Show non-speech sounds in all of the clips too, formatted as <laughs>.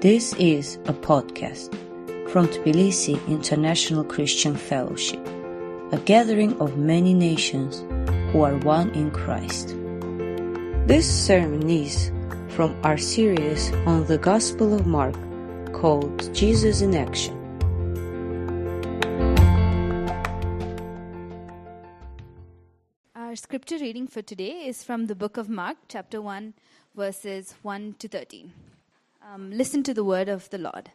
This is a podcast from Tbilisi International Christian Fellowship, a gathering of many nations who are one in Christ. This sermon is from our series on the Gospel of Mark called Jesus in Action. Our scripture reading for today is from the book of Mark, chapter 1, verses 1 to 13. Um, listen to the word of the Lord.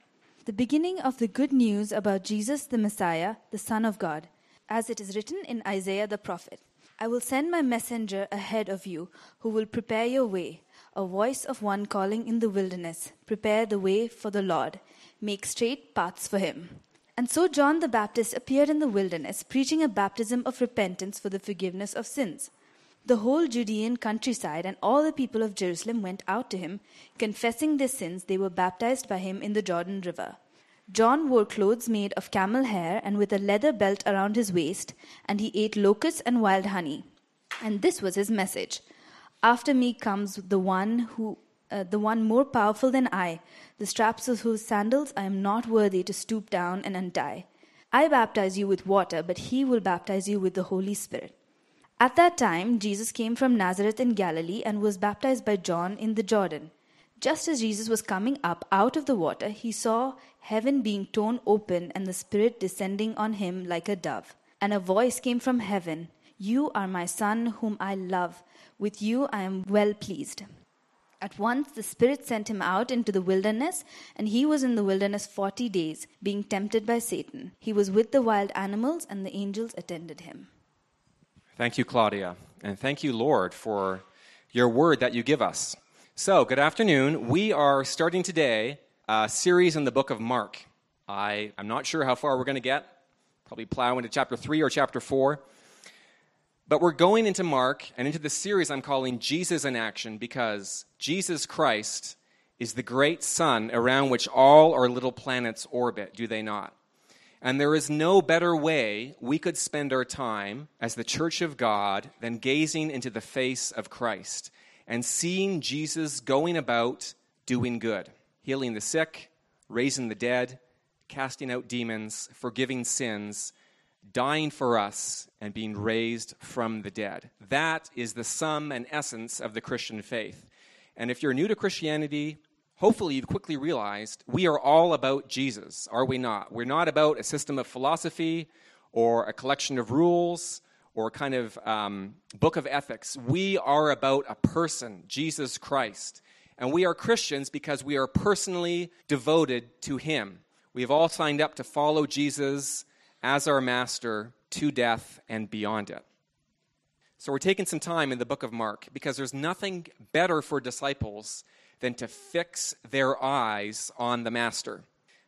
The beginning of the good news about Jesus the Messiah, the Son of God, as it is written in Isaiah the prophet I will send my messenger ahead of you, who will prepare your way, a voice of one calling in the wilderness, Prepare the way for the Lord, make straight paths for him. And so John the Baptist appeared in the wilderness, preaching a baptism of repentance for the forgiveness of sins. The whole Judean countryside and all the people of Jerusalem went out to him, confessing their sins, they were baptized by him in the Jordan River. John wore clothes made of camel hair and with a leather belt around his waist, and he ate locusts and wild honey. And this was his message After me comes the one who uh, the one more powerful than I, the straps of whose sandals I am not worthy to stoop down and untie. I baptize you with water, but he will baptize you with the Holy Spirit. At that time, Jesus came from Nazareth in Galilee and was baptized by John in the Jordan. Just as Jesus was coming up out of the water, he saw heaven being torn open and the Spirit descending on him like a dove. And a voice came from heaven You are my Son, whom I love. With you I am well pleased. At once the Spirit sent him out into the wilderness, and he was in the wilderness forty days, being tempted by Satan. He was with the wild animals, and the angels attended him. Thank you, Claudia. And thank you, Lord, for your word that you give us. So, good afternoon. We are starting today a series in the book of Mark. I, I'm not sure how far we're going to get, probably plow into chapter 3 or chapter 4. But we're going into Mark and into the series I'm calling Jesus in Action because Jesus Christ is the great sun around which all our little planets orbit, do they not? And there is no better way we could spend our time as the church of God than gazing into the face of Christ and seeing Jesus going about doing good, healing the sick, raising the dead, casting out demons, forgiving sins dying for us and being raised from the dead. That is the sum and essence of the Christian faith. And if you're new to Christianity, hopefully you've quickly realized we are all about Jesus, are we not? We're not about a system of philosophy or a collection of rules or kind of um, book of ethics. We are about a person, Jesus Christ. And we are Christians because we are personally devoted to Him. We have all signed up to follow Jesus as our master to death and beyond it. So we're taking some time in the book of Mark because there's nothing better for disciples than to fix their eyes on the master.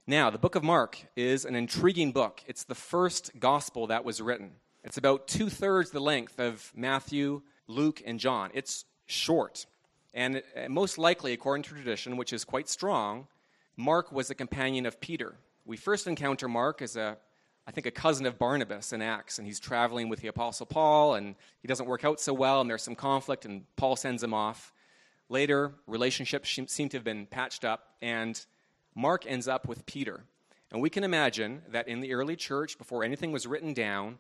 Now, the book of Mark is an intriguing book. It's the first gospel that was written. It's about two thirds the length of Matthew, Luke, and John. It's short. And uh, most likely, according to tradition, which is quite strong, Mark was a companion of Peter. We first encounter Mark as a I think, a cousin of Barnabas in Acts, and he's traveling with the Apostle Paul, and he doesn't work out so well, and there's some conflict, and Paul sends him off. Later, relationships seem to have been patched up, and Mark ends up with Peter. And we can imagine that in the early church, before anything was written down,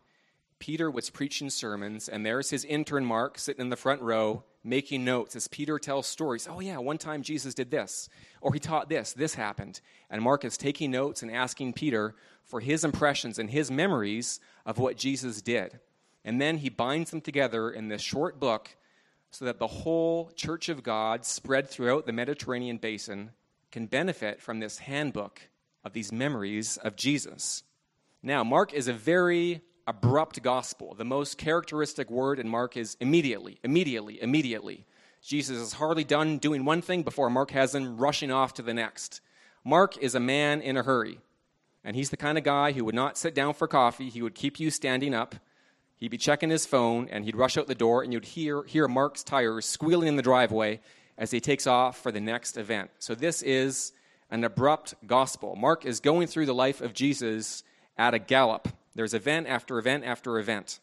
Peter was preaching sermons, and there's his intern Mark sitting in the front row making notes as Peter tells stories. Oh, yeah, one time Jesus did this, or he taught this, this happened. And Mark is taking notes and asking Peter for his impressions and his memories of what Jesus did. And then he binds them together in this short book so that the whole church of God, spread throughout the Mediterranean basin, can benefit from this handbook of these memories of Jesus. Now, Mark is a very abrupt gospel. The most characteristic word in Mark is immediately, immediately, immediately. Jesus is hardly done doing one thing before Mark has him rushing off to the next. Mark is a man in a hurry. And he's the kind of guy who would not sit down for coffee. He would keep you standing up. He'd be checking his phone, and he'd rush out the door, and you'd hear, hear Mark's tires squealing in the driveway as he takes off for the next event. So this is an abrupt gospel. Mark is going through the life of Jesus at a gallop. There's event after event after event.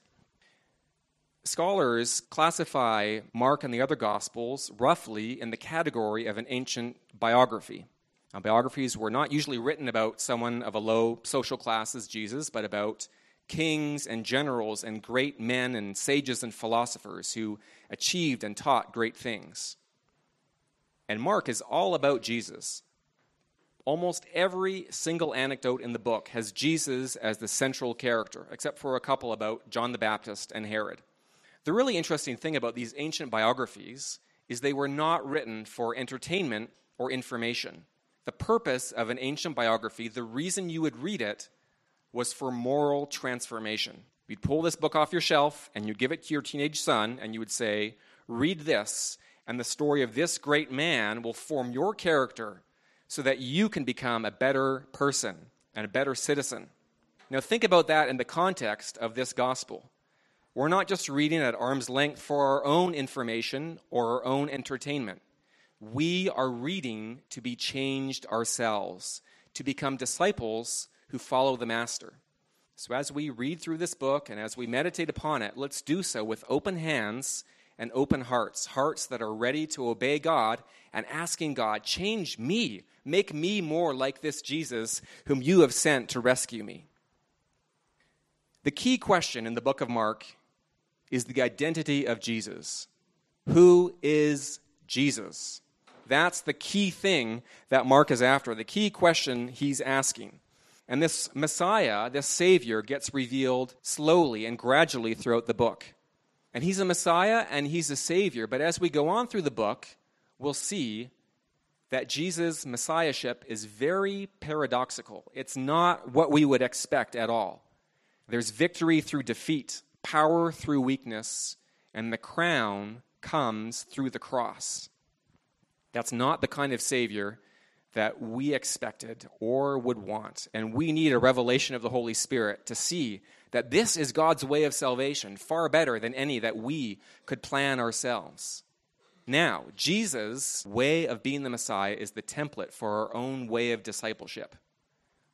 Scholars classify Mark and the other Gospels roughly in the category of an ancient biography. Now, biographies were not usually written about someone of a low social class as Jesus, but about kings and generals and great men and sages and philosophers who achieved and taught great things. And Mark is all about Jesus. Almost every single anecdote in the book has Jesus as the central character, except for a couple about John the Baptist and Herod. The really interesting thing about these ancient biographies is they were not written for entertainment or information. The purpose of an ancient biography, the reason you would read it, was for moral transformation. You'd pull this book off your shelf and you'd give it to your teenage son and you would say, Read this, and the story of this great man will form your character so that you can become a better person and a better citizen. Now, think about that in the context of this gospel. We're not just reading at arm's length for our own information or our own entertainment. We are reading to be changed ourselves, to become disciples who follow the Master. So, as we read through this book and as we meditate upon it, let's do so with open hands and open hearts, hearts that are ready to obey God and asking God, change me, make me more like this Jesus whom you have sent to rescue me. The key question in the book of Mark is the identity of Jesus. Who is Jesus? That's the key thing that Mark is after, the key question he's asking. And this Messiah, this Savior, gets revealed slowly and gradually throughout the book. And he's a Messiah and he's a Savior. But as we go on through the book, we'll see that Jesus' Messiahship is very paradoxical. It's not what we would expect at all. There's victory through defeat, power through weakness, and the crown comes through the cross. That's not the kind of Savior that we expected or would want. And we need a revelation of the Holy Spirit to see that this is God's way of salvation, far better than any that we could plan ourselves. Now, Jesus' way of being the Messiah is the template for our own way of discipleship.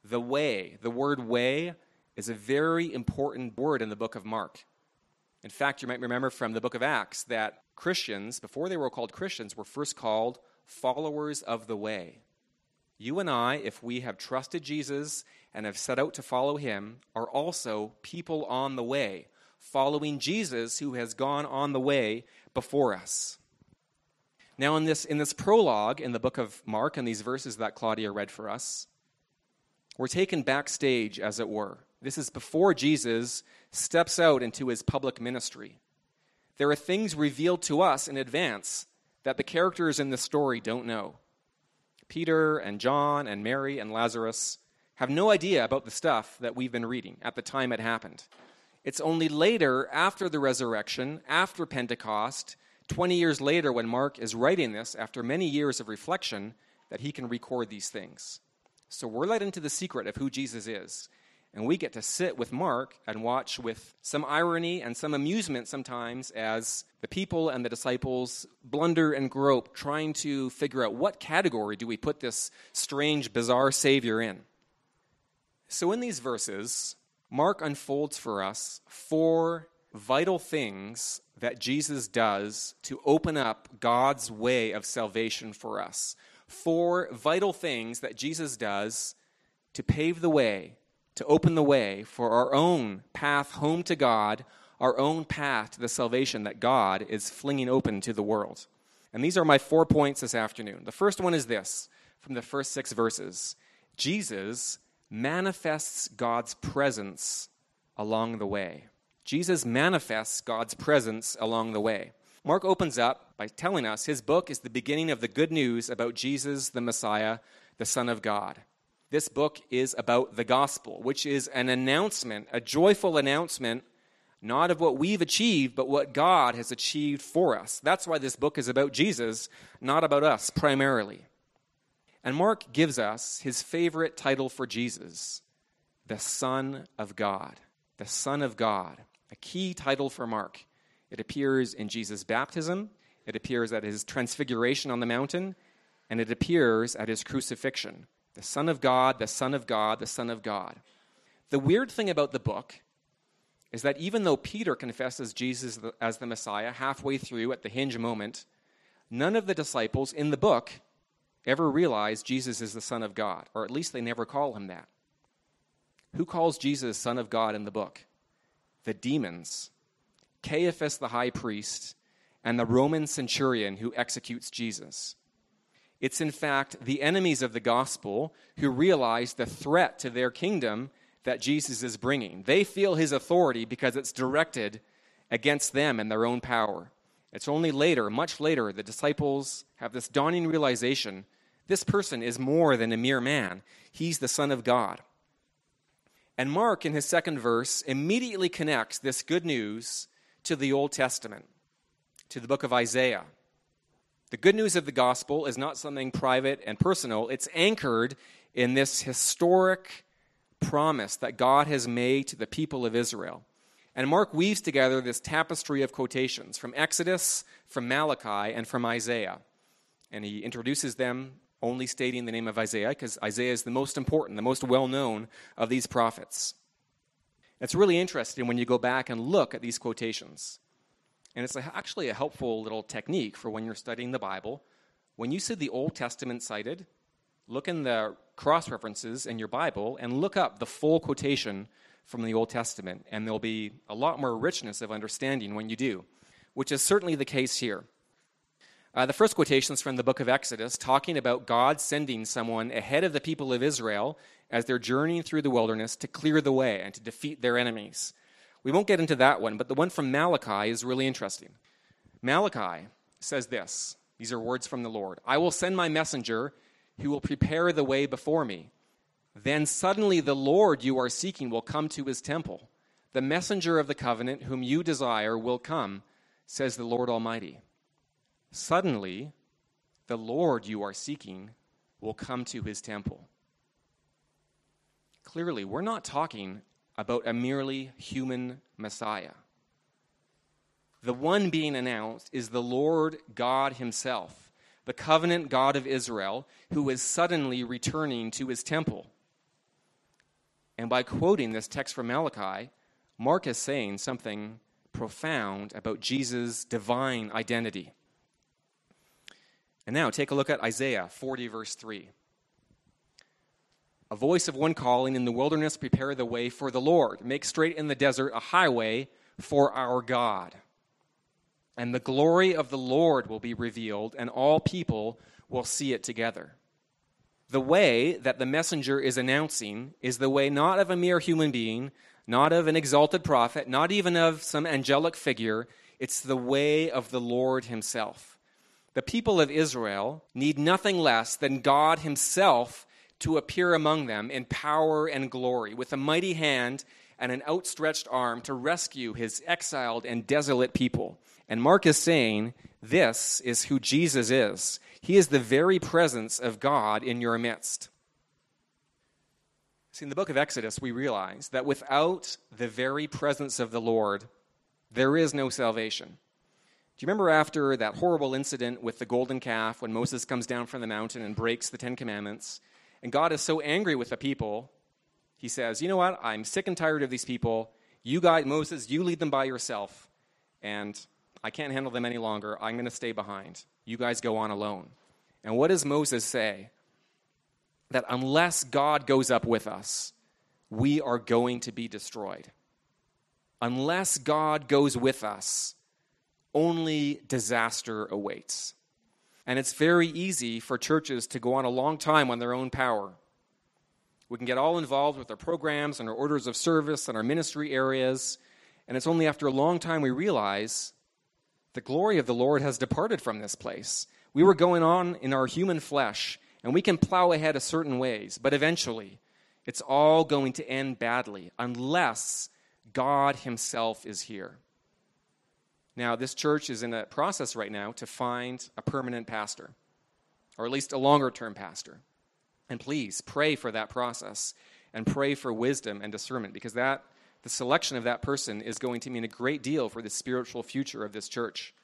The way, the word way, is a very important word in the book of Mark. In fact, you might remember from the book of Acts that Christians, before they were called Christians, were first called followers of the way. You and I, if we have trusted Jesus and have set out to follow him, are also people on the way, following Jesus who has gone on the way before us. Now, in this, in this prologue in the book of Mark, and these verses that Claudia read for us, we're taken backstage, as it were. This is before Jesus steps out into his public ministry. There are things revealed to us in advance that the characters in the story don't know. Peter and John and Mary and Lazarus have no idea about the stuff that we've been reading at the time it happened. It's only later, after the resurrection, after Pentecost, 20 years later, when Mark is writing this, after many years of reflection, that he can record these things. So we're led into the secret of who Jesus is. And we get to sit with Mark and watch with some irony and some amusement sometimes as the people and the disciples blunder and grope, trying to figure out what category do we put this strange, bizarre Savior in. So, in these verses, Mark unfolds for us four vital things that Jesus does to open up God's way of salvation for us. Four vital things that Jesus does to pave the way to open the way for our own path home to God, our own path to the salvation that God is flinging open to the world. And these are my four points this afternoon. The first one is this from the first six verses Jesus manifests God's presence along the way. Jesus manifests God's presence along the way. Mark opens up by telling us his book is the beginning of the good news about Jesus, the Messiah, the Son of God. This book is about the gospel, which is an announcement, a joyful announcement, not of what we've achieved, but what God has achieved for us. That's why this book is about Jesus, not about us primarily. And Mark gives us his favorite title for Jesus the Son of God. The Son of God, a key title for Mark. It appears in Jesus' baptism, it appears at his transfiguration on the mountain, and it appears at his crucifixion. The Son of God, the Son of God, the Son of God. The weird thing about the book is that even though Peter confesses Jesus as the Messiah halfway through at the hinge moment, none of the disciples in the book ever realize Jesus is the Son of God, or at least they never call him that. Who calls Jesus Son of God in the book? The demons. Caiaphas the high priest and the Roman centurion who executes Jesus. It's in fact the enemies of the gospel who realize the threat to their kingdom that Jesus is bringing. They feel his authority because it's directed against them and their own power. It's only later, much later, the disciples have this dawning realization this person is more than a mere man, he's the Son of God. And Mark, in his second verse, immediately connects this good news to the Old Testament, to the book of Isaiah. The good news of the gospel is not something private and personal, it's anchored in this historic promise that God has made to the people of Israel. And Mark weaves together this tapestry of quotations from Exodus, from Malachi, and from Isaiah. And he introduces them only stating the name of Isaiah because Isaiah is the most important, the most well known of these prophets. It's really interesting when you go back and look at these quotations. And it's actually a helpful little technique for when you're studying the Bible. When you see the Old Testament cited, look in the cross references in your Bible and look up the full quotation from the Old Testament, and there'll be a lot more richness of understanding when you do, which is certainly the case here. Uh, the first quotation is from the book of Exodus, talking about God sending someone ahead of the people of Israel as they're journeying through the wilderness to clear the way and to defeat their enemies. We won't get into that one, but the one from Malachi is really interesting. Malachi says this these are words from the Lord I will send my messenger who will prepare the way before me. Then suddenly the Lord you are seeking will come to his temple. The messenger of the covenant whom you desire will come, says the Lord Almighty. Suddenly the Lord you are seeking will come to his temple. Clearly, we're not talking about a merely human Messiah. The one being announced is the Lord God Himself, the covenant God of Israel, who is suddenly returning to His temple. And by quoting this text from Malachi, Mark is saying something profound about Jesus' divine identity. And now take a look at Isaiah 40, verse 3 a voice of one calling in the wilderness, prepare the way for the Lord. Make straight in the desert a highway for our God. And the glory of the Lord will be revealed, and all people will see it together. The way that the messenger is announcing is the way not of a mere human being, not of an exalted prophet, not even of some angelic figure. It's the way of the Lord Himself. The people of Israel need nothing less than God Himself to appear among them in power and glory, with a mighty hand and an outstretched arm to rescue his exiled and desolate people. And Mark is saying, This is who Jesus is. He is the very presence of God in your midst. See, in the book of Exodus, we realize that without the very presence of the Lord, there is no salvation. Do you remember after that horrible incident with the golden calf when Moses comes down from the mountain and breaks the Ten Commandments? And God is so angry with the people, he says, You know what? I'm sick and tired of these people. You guide Moses, you lead them by yourself. And I can't handle them any longer. I'm going to stay behind. You guys go on alone. And what does Moses say? That unless God goes up with us, we are going to be destroyed. Unless God goes with us, only disaster awaits. And it's very easy for churches to go on a long time on their own power. We can get all involved with our programs and our orders of service and our ministry areas, and it's only after a long time we realize the glory of the Lord has departed from this place. We were going on in our human flesh, and we can plow ahead a certain ways, but eventually it's all going to end badly unless God Himself is here. Now, this church is in a process right now to find a permanent pastor, or at least a longer term pastor. And please pray for that process and pray for wisdom and discernment because that the selection of that person is going to mean a great deal for the spiritual future of this church.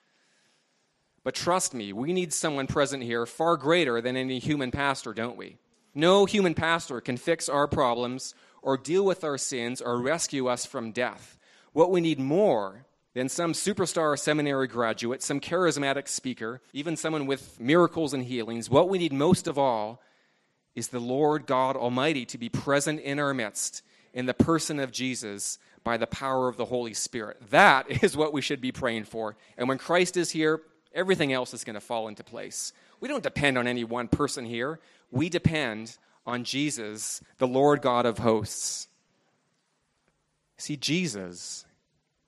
But trust me, we need someone present here far greater than any human pastor, don't we? No human pastor can fix our problems or deal with our sins or rescue us from death. What we need more then some superstar seminary graduate, some charismatic speaker, even someone with miracles and healings. What we need most of all is the Lord God Almighty to be present in our midst in the person of Jesus by the power of the Holy Spirit. That <laughs> is what we should be praying for. And when Christ is here, everything else is going to fall into place. We don't depend on any one person here, we depend on Jesus, the Lord God of hosts. See, Jesus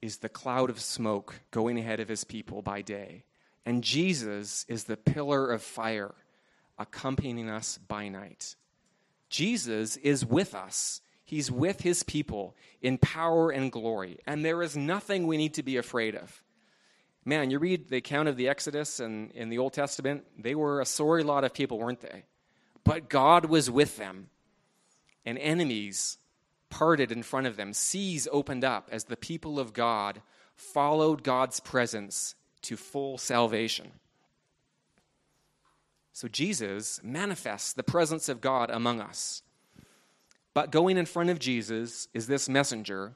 is the cloud of smoke going ahead of his people by day, and Jesus is the pillar of fire accompanying us by night. Jesus is with us. He's with his people in power and glory, and there is nothing we need to be afraid of. Man, you read the account of the Exodus and in the Old Testament, they were a sorry lot of people, weren't they? But God was with them, and enemies parted in front of them. Seas opened up as the people of God followed God's presence to full salvation. So Jesus manifests the presence of God among us. But going in front of Jesus is this messenger,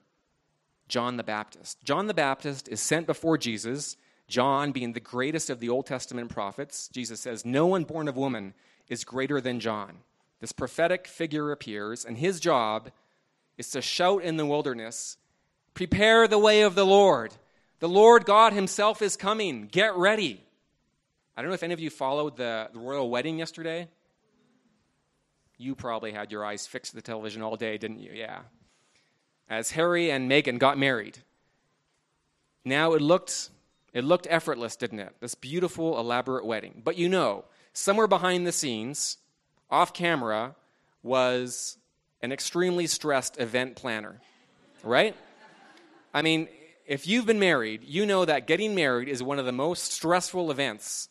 John the Baptist. John the Baptist is sent before Jesus, John being the greatest of the Old Testament prophets. Jesus says, No one born of woman is greater than John. This prophetic figure appears, and his job is to shout in the wilderness, Prepare the way of the Lord. The Lord God Himself is coming. Get ready. I don't know if any of you followed the, the royal wedding yesterday. You probably had your eyes fixed to the television all day, didn't you? Yeah. As Harry and Meghan got married. Now it looked it looked effortless, didn't it? This beautiful, elaborate wedding. But you know, somewhere behind the scenes, off camera, was an extremely stressed event planner, right? I mean, if you've been married, you know that getting married is one of the most stressful events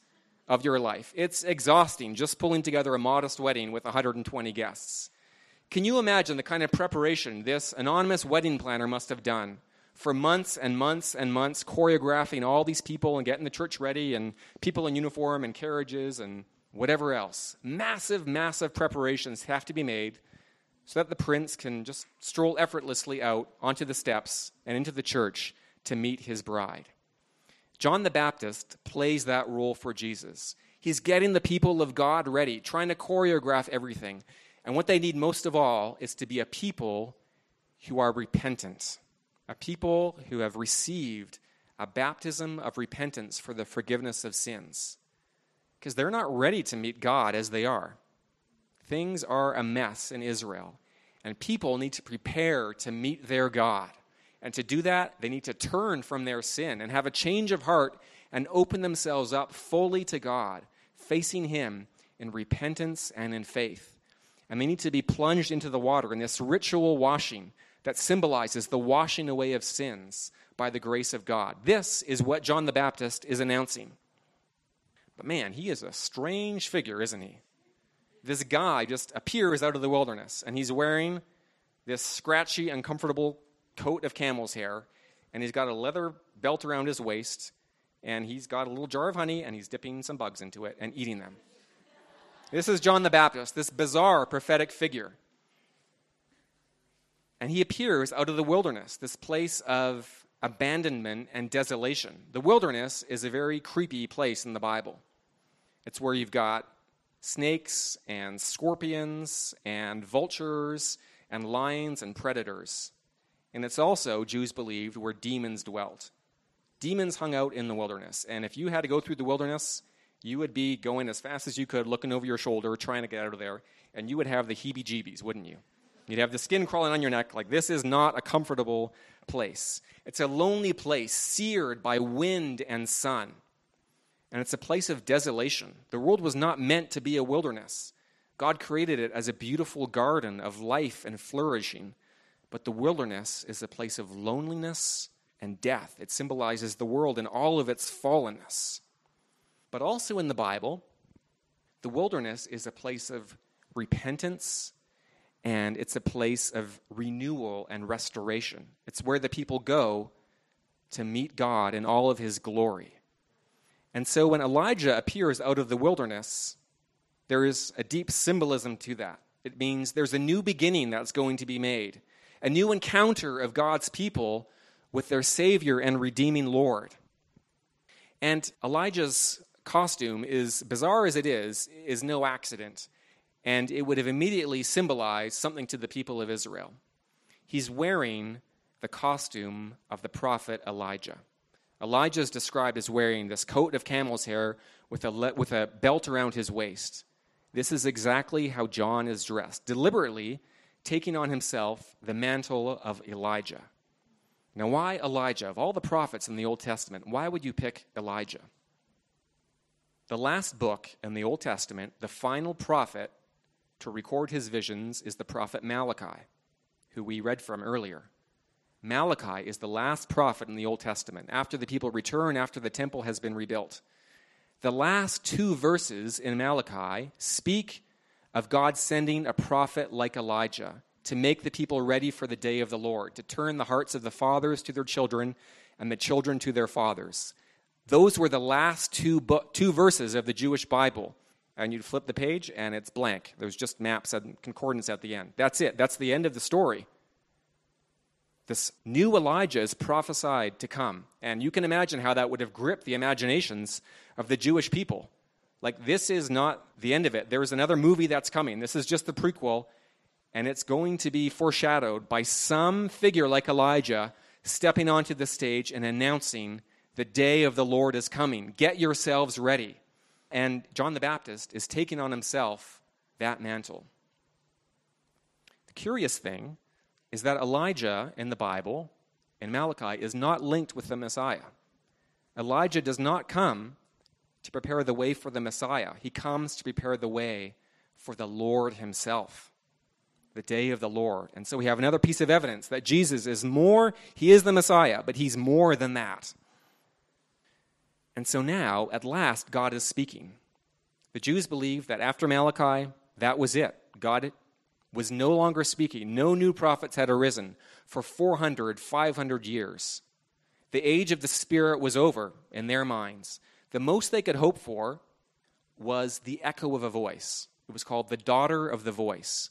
of your life. It's exhausting just pulling together a modest wedding with 120 guests. Can you imagine the kind of preparation this anonymous wedding planner must have done for months and months and months, choreographing all these people and getting the church ready and people in uniform and carriages and whatever else? Massive, massive preparations have to be made so that the prince can just stroll effortlessly out onto the steps and into the church to meet his bride. John the Baptist plays that role for Jesus. He's getting the people of God ready, trying to choreograph everything. And what they need most of all is to be a people who are repentant, a people who have received a baptism of repentance for the forgiveness of sins. Because they're not ready to meet God as they are. Things are a mess in Israel, and people need to prepare to meet their God. And to do that, they need to turn from their sin and have a change of heart and open themselves up fully to God, facing Him in repentance and in faith. And they need to be plunged into the water in this ritual washing that symbolizes the washing away of sins by the grace of God. This is what John the Baptist is announcing. But man, he is a strange figure, isn't he? This guy just appears out of the wilderness, and he's wearing this scratchy, uncomfortable coat of camel's hair, and he's got a leather belt around his waist, and he's got a little jar of honey, and he's dipping some bugs into it and eating them. This is John the Baptist, this bizarre prophetic figure. And he appears out of the wilderness, this place of abandonment and desolation. The wilderness is a very creepy place in the Bible. It's where you've got snakes and scorpions and vultures and lions and predators. And it's also, Jews believed, where demons dwelt. Demons hung out in the wilderness. And if you had to go through the wilderness, you would be going as fast as you could, looking over your shoulder, trying to get out of there. And you would have the heebie jeebies, wouldn't you? You'd have the skin crawling on your neck, like this is not a comfortable place. It's a lonely place, seared by wind and sun and it's a place of desolation. The world was not meant to be a wilderness. God created it as a beautiful garden of life and flourishing, but the wilderness is a place of loneliness and death. It symbolizes the world in all of its fallenness. But also in the Bible, the wilderness is a place of repentance and it's a place of renewal and restoration. It's where the people go to meet God in all of his glory. And so when Elijah appears out of the wilderness, there is a deep symbolism to that. It means there's a new beginning that's going to be made, a new encounter of God's people with their Savior and redeeming Lord. And Elijah's costume, is bizarre as it is, is no accident. And it would have immediately symbolized something to the people of Israel. He's wearing the costume of the prophet Elijah. Elijah is described as wearing this coat of camel's hair with a, le- with a belt around his waist. This is exactly how John is dressed, deliberately taking on himself the mantle of Elijah. Now, why Elijah? Of all the prophets in the Old Testament, why would you pick Elijah? The last book in the Old Testament, the final prophet to record his visions, is the prophet Malachi, who we read from earlier. Malachi is the last prophet in the Old Testament, after the people return, after the temple has been rebuilt. The last two verses in Malachi speak of God sending a prophet like Elijah to make the people ready for the day of the Lord, to turn the hearts of the fathers to their children and the children to their fathers. Those were the last two, bu- two verses of the Jewish Bible. And you'd flip the page and it's blank. There's just maps and concordance at the end. That's it. That's the end of the story. This new Elijah is prophesied to come. And you can imagine how that would have gripped the imaginations of the Jewish people. Like, this is not the end of it. There's another movie that's coming. This is just the prequel and it's going to be foreshadowed by some figure like Elijah stepping onto the stage and announcing the day of the Lord is coming. Get yourselves ready. And John the Baptist is taking on himself that mantle. The curious thing is that Elijah in the Bible, in Malachi, is not linked with the Messiah. Elijah does not come to prepare the way for the Messiah, he comes to prepare the way for the Lord himself the day of the Lord. And so we have another piece of evidence that Jesus is more, he is the Messiah, but he's more than that. And so now, at last, God is speaking. The Jews believed that after Malachi, that was it. God was no longer speaking. No new prophets had arisen for 400, 500 years. The age of the Spirit was over in their minds. The most they could hope for was the echo of a voice. It was called the daughter of the voice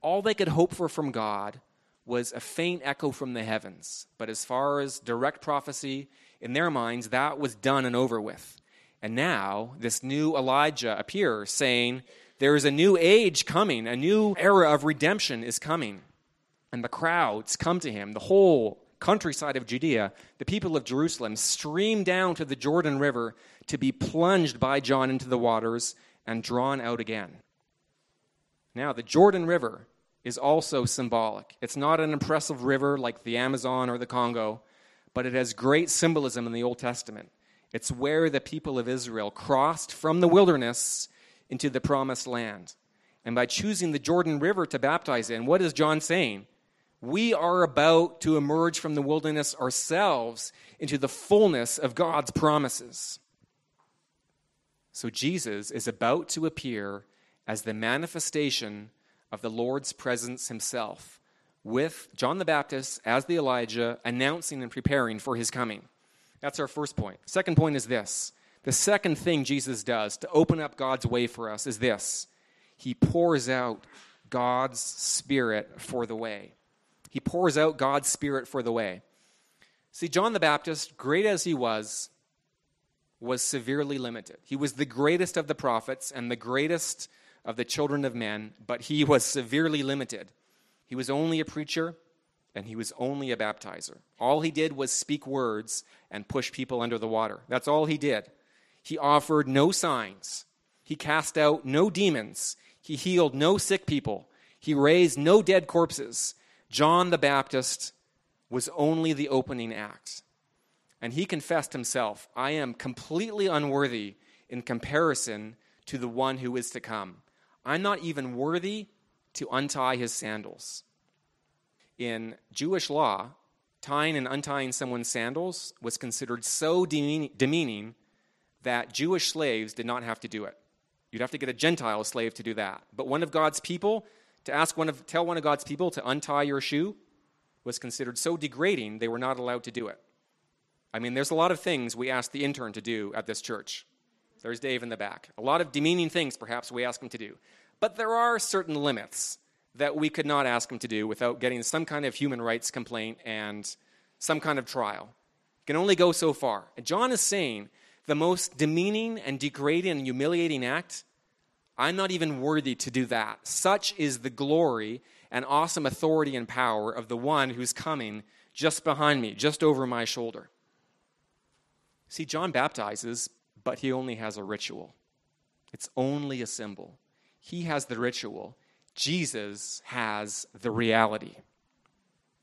all they could hope for from God was a faint echo from the heavens. But as far as direct prophecy, in their minds, that was done and over with. And now, this new Elijah appears saying, There is a new age coming, a new era of redemption is coming. And the crowds come to him, the whole countryside of Judea, the people of Jerusalem stream down to the Jordan River to be plunged by John into the waters and drawn out again. Now, the Jordan River is also symbolic. It's not an impressive river like the Amazon or the Congo, but it has great symbolism in the Old Testament. It's where the people of Israel crossed from the wilderness into the promised land. And by choosing the Jordan River to baptize in, what is John saying? We are about to emerge from the wilderness ourselves into the fullness of God's promises. So Jesus is about to appear as the manifestation of the Lord's presence himself, with John the Baptist as the Elijah announcing and preparing for his coming. That's our first point. Second point is this the second thing Jesus does to open up God's way for us is this He pours out God's Spirit for the way. He pours out God's Spirit for the way. See, John the Baptist, great as he was, was severely limited. He was the greatest of the prophets and the greatest of the children of men, but he was severely limited. He was only a preacher and he was only a baptizer. All he did was speak words and push people under the water. That's all he did. He offered no signs. He cast out no demons. He healed no sick people. He raised no dead corpses. John the Baptist was only the opening act. And he confessed himself, I am completely unworthy in comparison to the one who is to come. I'm not even worthy to untie his sandals. In Jewish law, tying and untying someone's sandals was considered so demeaning that Jewish slaves did not have to do it. You'd have to get a Gentile slave to do that. But one of God's people, to ask one of, tell one of God's people to untie your shoe, was considered so degrading they were not allowed to do it. I mean, there's a lot of things we ask the intern to do at this church. There's Dave in the back. A lot of demeaning things, perhaps, we ask him to do. But there are certain limits that we could not ask him to do without getting some kind of human rights complaint and some kind of trial. It can only go so far. And John is saying the most demeaning and degrading and humiliating act, I'm not even worthy to do that. Such is the glory and awesome authority and power of the one who's coming just behind me, just over my shoulder. See, John baptizes, but he only has a ritual. It's only a symbol. He has the ritual. Jesus has the reality.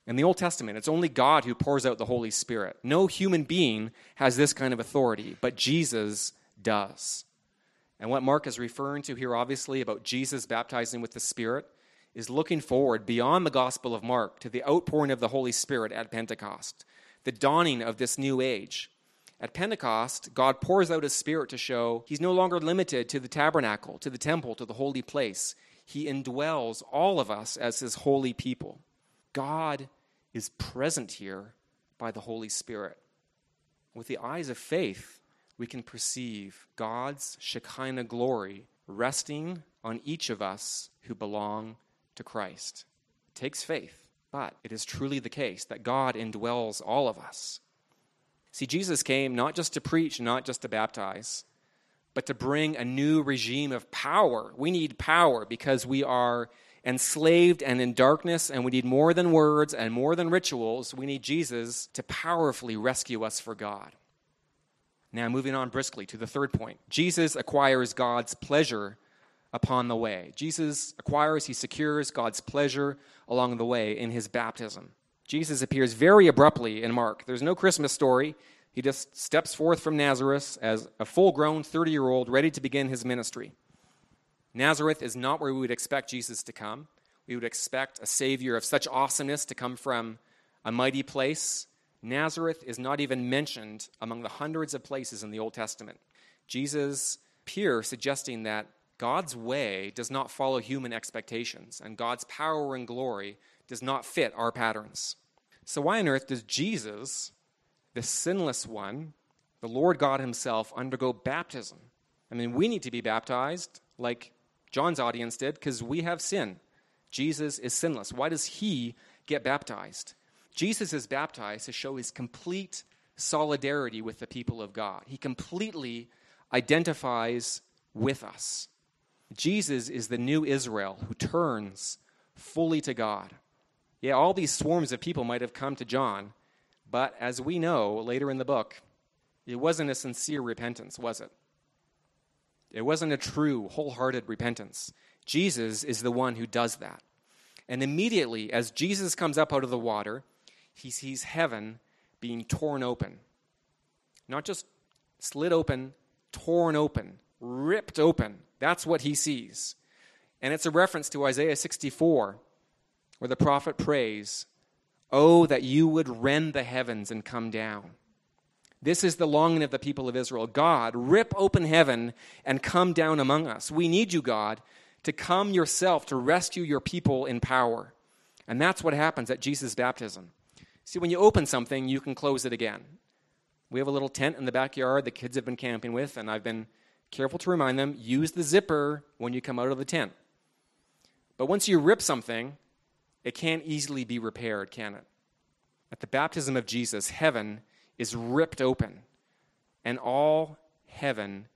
In the Old Testament, it's only God who pours out the Holy Spirit. No human being has this kind of authority, but Jesus does. And what Mark is referring to here, obviously, about Jesus baptizing with the Spirit, is looking forward beyond the Gospel of Mark to the outpouring of the Holy Spirit at Pentecost, the dawning of this new age. At Pentecost, God pours out his Spirit to show he's no longer limited to the tabernacle, to the temple, to the holy place. He indwells all of us as his holy people. God is present here by the Holy Spirit. With the eyes of faith, we can perceive God's Shekinah glory resting on each of us who belong to Christ. It takes faith, but it is truly the case that God indwells all of us. See, Jesus came not just to preach, not just to baptize, but to bring a new regime of power. We need power because we are enslaved and in darkness, and we need more than words and more than rituals. We need Jesus to powerfully rescue us for God. Now, moving on briskly to the third point Jesus acquires God's pleasure upon the way. Jesus acquires, he secures God's pleasure along the way in his baptism. Jesus appears very abruptly in Mark. There's no Christmas story. He just steps forth from Nazareth as a full grown 30 year old ready to begin his ministry. Nazareth is not where we would expect Jesus to come. We would expect a Savior of such awesomeness to come from a mighty place. Nazareth is not even mentioned among the hundreds of places in the Old Testament. Jesus appears suggesting that God's way does not follow human expectations, and God's power and glory does not fit our patterns. So, why on earth does Jesus, the sinless one, the Lord God Himself, undergo baptism? I mean, we need to be baptized like John's audience did because we have sin. Jesus is sinless. Why does he get baptized? Jesus is baptized to show his complete solidarity with the people of God. He completely identifies with us. Jesus is the new Israel who turns fully to God. Yeah, all these swarms of people might have come to John, but as we know later in the book, it wasn't a sincere repentance, was it? It wasn't a true, wholehearted repentance. Jesus is the one who does that. And immediately, as Jesus comes up out of the water, he sees heaven being torn open. Not just slid open, torn open, ripped open. That's what he sees. And it's a reference to Isaiah 64, where the prophet prays, Oh, that you would rend the heavens and come down. This is the longing of the people of Israel. God, rip open heaven and come down among us. We need you, God, to come yourself to rescue your people in power. And that's what happens at Jesus' baptism. See, when you open something, you can close it again. We have a little tent in the backyard the kids have been camping with, and I've been careful to remind them use the zipper when you come out of the tent. But once you rip something, it can't easily be repaired, can it? At the baptism of Jesus, heaven is ripped open, and all heaven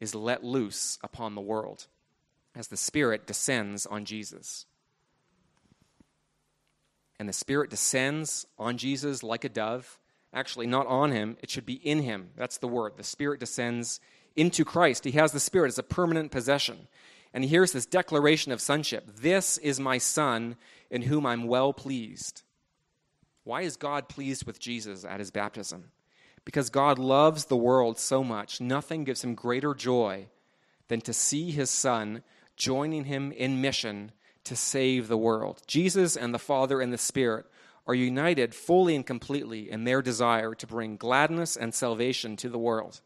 is let loose upon the world as the Spirit descends on Jesus. And the Spirit descends on Jesus like a dove. Actually, not on him, it should be in him. That's the word. The Spirit descends into Christ. He has the Spirit as a permanent possession. And he hears this declaration of sonship This is my Son, in whom I'm well pleased. Why is God pleased with Jesus at his baptism? Because God loves the world so much, nothing gives him greater joy than to see his Son joining him in mission to save the world. Jesus and the Father and the Spirit are united fully and completely in their desire to bring gladness and salvation to the world.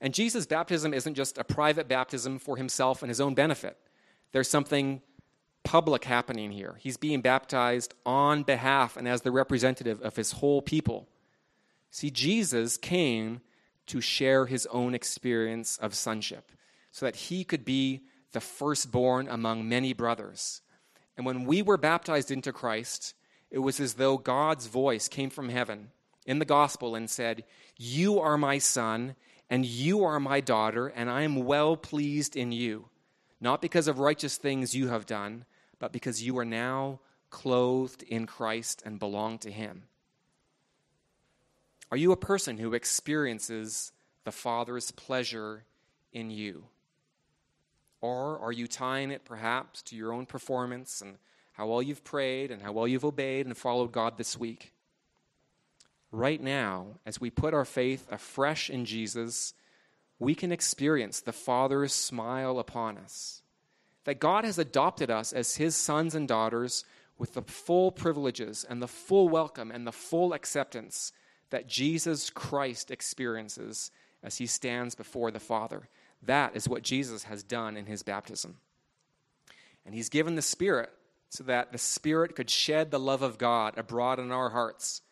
And Jesus' baptism isn't just a private baptism for himself and his own benefit. There's something public happening here. He's being baptized on behalf and as the representative of his whole people. See, Jesus came to share his own experience of sonship so that he could be the firstborn among many brothers. And when we were baptized into Christ, it was as though God's voice came from heaven in the gospel and said, You are my son, and you are my daughter, and I am well pleased in you, not because of righteous things you have done, but because you are now clothed in Christ and belong to him. Are you a person who experiences the Father's pleasure in you? Or are you tying it perhaps to your own performance and how well you've prayed and how well you've obeyed and followed God this week? Right now, as we put our faith afresh in Jesus, we can experience the Father's smile upon us. That God has adopted us as His sons and daughters with the full privileges and the full welcome and the full acceptance that Jesus Christ experiences as he stands before the Father. That is what Jesus has done in his baptism. And he's given the Spirit so that the Spirit could shed the love of God abroad in our hearts.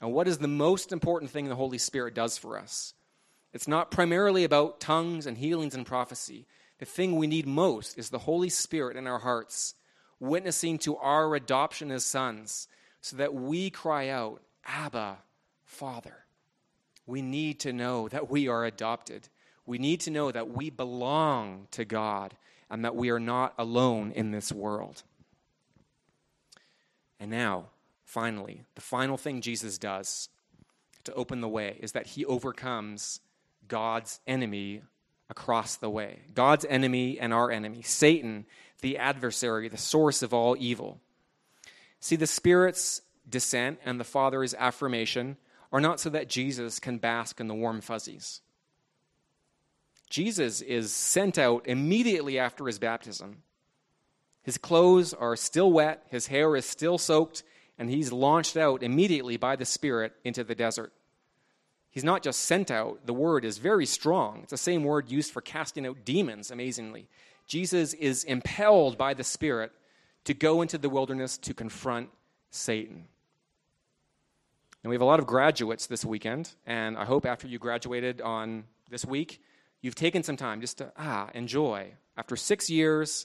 And what is the most important thing the Holy Spirit does for us? It's not primarily about tongues and healings and prophecy. The thing we need most is the Holy Spirit in our hearts, witnessing to our adoption as sons, so that we cry out, Abba, Father. We need to know that we are adopted. We need to know that we belong to God and that we are not alone in this world. And now, finally, the final thing Jesus does to open the way is that he overcomes God's enemy across the way. God's enemy and our enemy, Satan, the adversary, the source of all evil. See, the Spirit's descent and the Father's affirmation are not so that Jesus can bask in the warm fuzzies. Jesus is sent out immediately after his baptism. His clothes are still wet, his hair is still soaked, and he's launched out immediately by the Spirit into the desert. He's not just sent out, the word is very strong. It's the same word used for casting out demons, amazingly. Jesus is impelled by the Spirit to go into the wilderness to confront Satan. And we have a lot of graduates this weekend, and I hope after you graduated on this week, you've taken some time just to, ah, enjoy. After six years,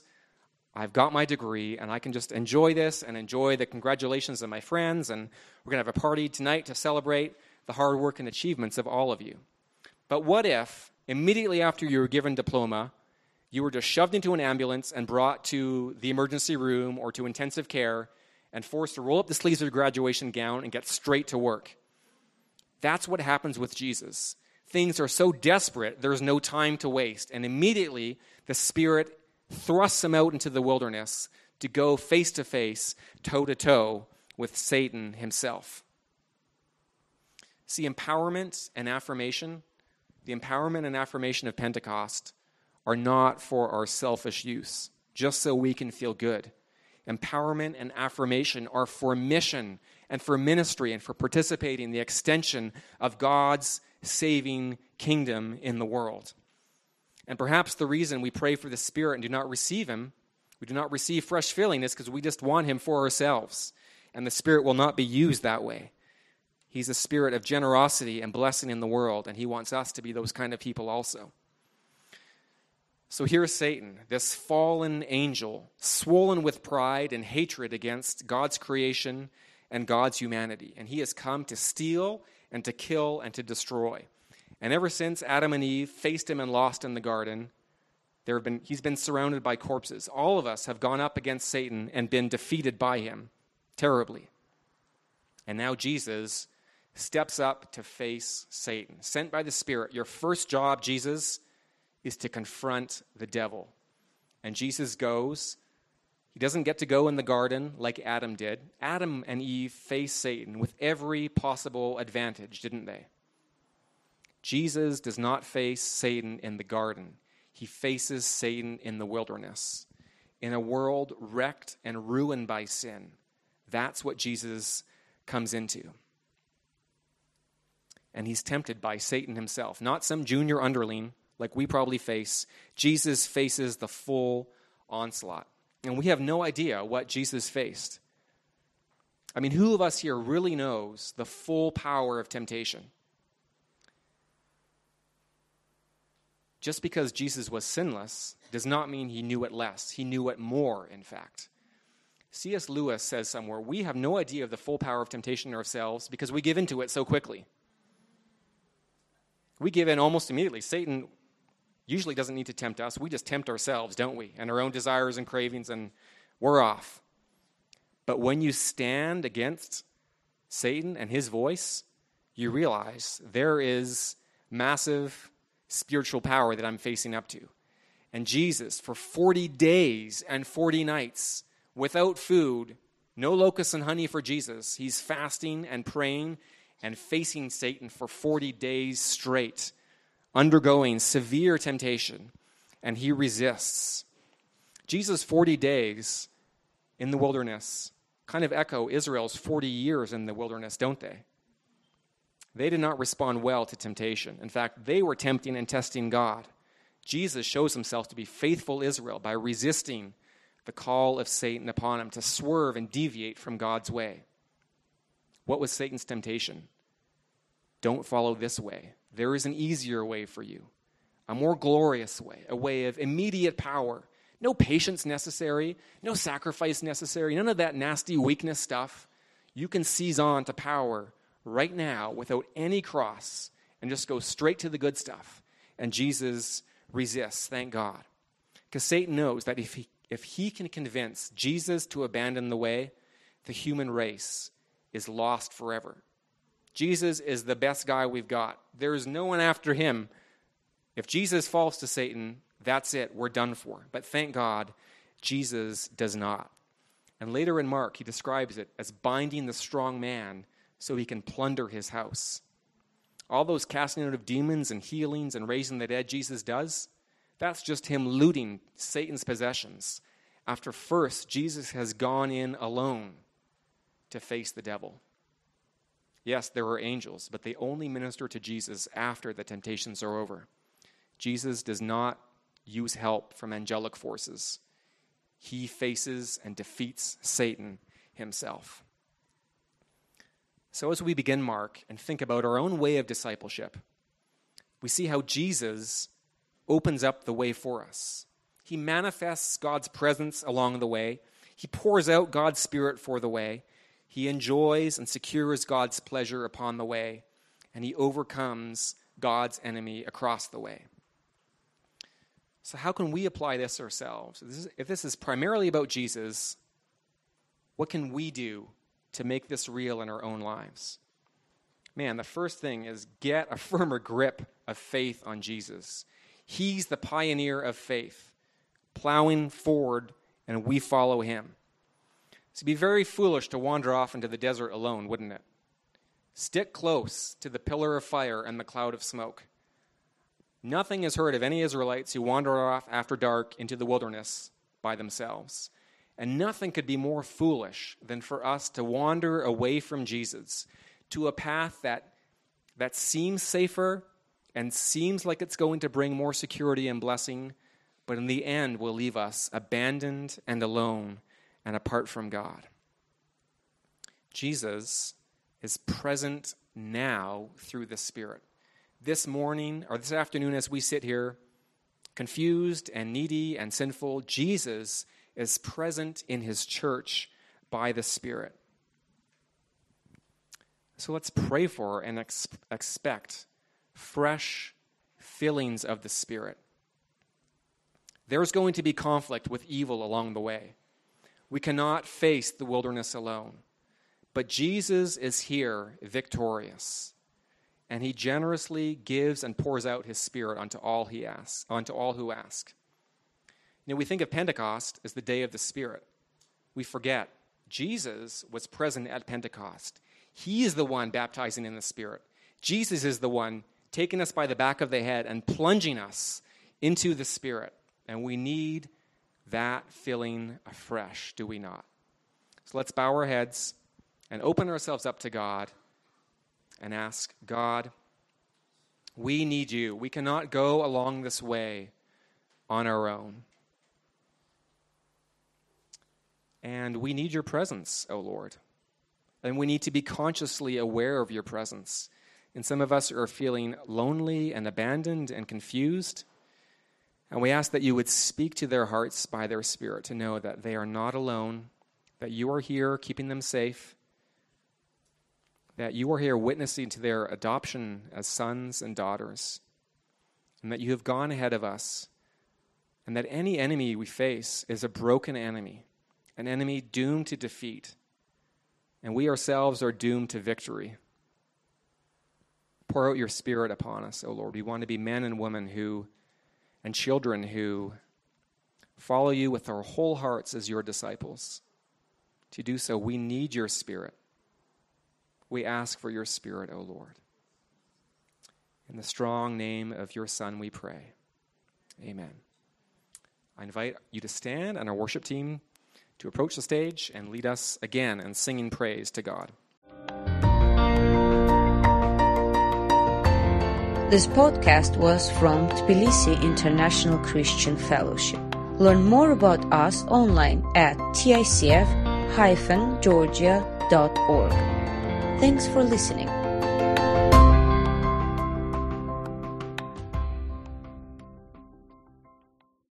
I've got my degree, and I can just enjoy this and enjoy the congratulations of my friends, and we're going to have a party tonight to celebrate the hard work and achievements of all of you. But what if, immediately after you were given diploma, you were just shoved into an ambulance and brought to the emergency room or to intensive care and forced to roll up the sleeves of your graduation gown and get straight to work. That's what happens with Jesus. Things are so desperate, there's no time to waste. And immediately, the Spirit thrusts him out into the wilderness to go face to face, toe to toe with Satan himself. See, empowerment and affirmation, the empowerment and affirmation of Pentecost, are not for our selfish use, just so we can feel good empowerment, and affirmation are for mission and for ministry and for participating in the extension of God's saving kingdom in the world. And perhaps the reason we pray for the Spirit and do not receive Him, we do not receive fresh filling, is because we just want Him for ourselves. And the Spirit will not be used that way. He's a spirit of generosity and blessing in the world, and He wants us to be those kind of people also. So here's Satan, this fallen angel, swollen with pride and hatred against God's creation and God's humanity. And he has come to steal and to kill and to destroy. And ever since Adam and Eve faced him and lost in the garden, there have been, he's been surrounded by corpses. All of us have gone up against Satan and been defeated by him terribly. And now Jesus steps up to face Satan, sent by the Spirit. Your first job, Jesus, is to confront the devil. And Jesus goes. He doesn't get to go in the garden like Adam did. Adam and Eve faced Satan with every possible advantage, didn't they? Jesus does not face Satan in the garden. He faces Satan in the wilderness. In a world wrecked and ruined by sin. That's what Jesus comes into. And he's tempted by Satan himself, not some junior underling like we probably face, Jesus faces the full onslaught. And we have no idea what Jesus faced. I mean, who of us here really knows the full power of temptation? Just because Jesus was sinless does not mean he knew it less. He knew it more, in fact. C.S. Lewis says somewhere, we have no idea of the full power of temptation ourselves because we give into it so quickly. We give in almost immediately. Satan usually doesn't need to tempt us. We just tempt ourselves, don't we? And our own desires and cravings, and we're off. But when you stand against Satan and his voice, you realize there is massive spiritual power that I'm facing up to. And Jesus, for 40 days and 40 nights, without food, no locusts and honey for Jesus. He's fasting and praying and facing Satan for 40 days straight, undergoing severe temptation, and he resists. Jesus' 40 days in the wilderness kind of echo Israel's 40 years in the wilderness, don't they? They did not respond well to temptation. In fact, they were tempting and testing God. Jesus shows himself to be faithful Israel by resisting the call of Satan upon him to swerve and deviate from God's way. What was Satan's temptation? Don't follow this way. There is an easier way for you, a more glorious way, a way of immediate power. No patience necessary, no sacrifice necessary, none of that nasty weakness stuff. You can seize on to power right now without any cross and just go straight to the good stuff. And Jesus resists, thank God. Because Satan knows that if he if he can convince Jesus to abandon the way, the human race is lost forever. Jesus is the best guy we've got. There is no one after him. If Jesus falls to Satan, that's it. We're done for. But thank God, Jesus does not. And later in Mark, he describes it as binding the strong man so he can plunder his house. All those casting out of demons and healings and raising the dead Jesus does, that's just him looting Satan's possessions after first Jesus has gone in alone to face the devil. Yes, there are angels, but they only minister to Jesus after the temptations are over. Jesus does not use help from angelic forces, he faces and defeats Satan himself. So, as we begin Mark and think about our own way of discipleship, we see how Jesus opens up the way for us. He manifests God's presence along the way. He pours out God's Spirit for the way. He enjoys and secures God's pleasure upon the way. And he overcomes God's enemy across the way. So, how can we apply this ourselves? If this is, if this is primarily about Jesus, what can we do to make this real in our own lives? Man, the first thing is get a <laughs> firmer grip of faith on Jesus. He's the pioneer of faith, plowing forward, and we follow him. It'd be very foolish to wander off into the desert alone, wouldn't it? Stick close to the pillar of fire and the cloud of smoke. Nothing is heard of any Israelites who wander off after dark into the wilderness by themselves. And nothing could be more foolish than for us to wander away from Jesus to a path that, that seems safer and seems like it's going to bring more security and blessing, but in the end will leave us abandoned and alone and apart from God. Jesus is present now through the Spirit. This morning or this afternoon, as we sit here, confused and needy and sinful, Jesus is present in his church by the Spirit. So let's pray for and ex- expect fresh fillings of the Spirit. There's going to be conflict with evil along the way. We cannot face the wilderness alone. But Jesus is here victorious. And he generously gives and pours out his spirit unto all he asks, onto all who ask. Know, we think of Pentecost as the day of the Spirit. We forget Jesus was present at Pentecost. He is the one baptizing in the Spirit. Jesus is the one taking us by the back of the head and plunging us into the Spirit. And we need that filling afresh, do we not? So let's bow our heads and open ourselves up to God and ask God, we need you. We cannot go along this way on our own. And we need your presence, O oh Lord. And we need to be consciously aware of your presence. And some of us are feeling lonely and abandoned and confused. And we ask that you would speak to their hearts by their Spirit to know that they are not alone, that you are here keeping them safe, that you are here witnessing to their adoption as sons and daughters, and that you have gone ahead of us, and that any enemy we face is a broken enemy, an enemy doomed to defeat, and we ourselves are doomed to victory. Pour out your spirit upon us, O Lord. We want to be men and women who, and children who, follow you with our whole hearts as your disciples. To do so, we need your spirit. We ask for your spirit, O Lord. In the strong name of your Son, we pray. Amen. I invite you to stand and our worship team to approach the stage and lead us again in singing praise to God. This podcast was from Tbilisi International Christian Fellowship. Learn more about us online at ticf-georgia.org. Thanks for listening.